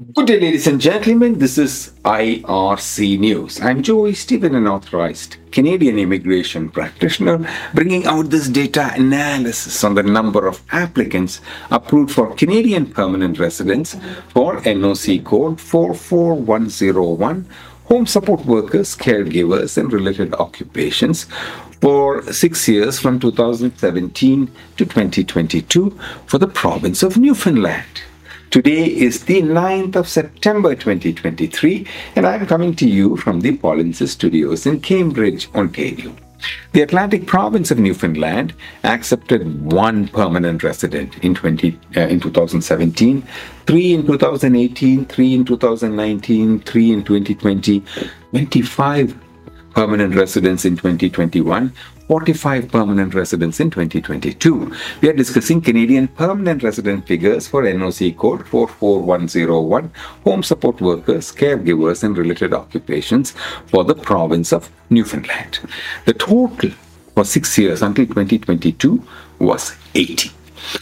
Good day, ladies and gentlemen. This is IRC News. I'm Joy Stephen, an authorized Canadian immigration practitioner, bringing out this data analysis on the number of applicants approved for Canadian permanent residence for NOC code 44101, home support workers, caregivers, and related occupations for six years from 2017 to 2022 for the province of Newfoundland. Today is the 9th of September 2023, and I'm coming to you from the Polinsys Studios in Cambridge, Ontario. The Atlantic province of Newfoundland accepted one permanent resident in, 20, uh, in 2017, three in 2018, three in 2019, three in 2020, 25 permanent residents in 2021, 45 permanent residents in 2022. We are discussing Canadian permanent resident figures for NOC code 44101, home support workers, caregivers, and related occupations for the province of Newfoundland. The total for six years until 2022 was 80.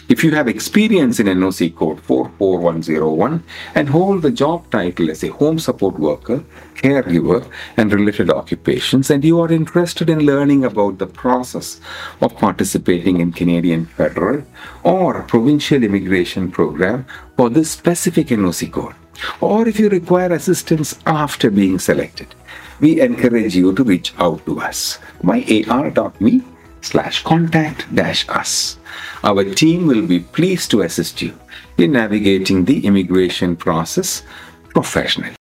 If you have experience in NOC code 44101 and hold the job title as a home support worker, caregiver, and related occupations, and you are interested in learning about the process of participating in Canadian federal or provincial immigration program for this specific NOC code, or if you require assistance after being selected, we encourage you to reach out to us. myar.me slash contact dash us. Our team will be pleased to assist you in navigating the immigration process professionally.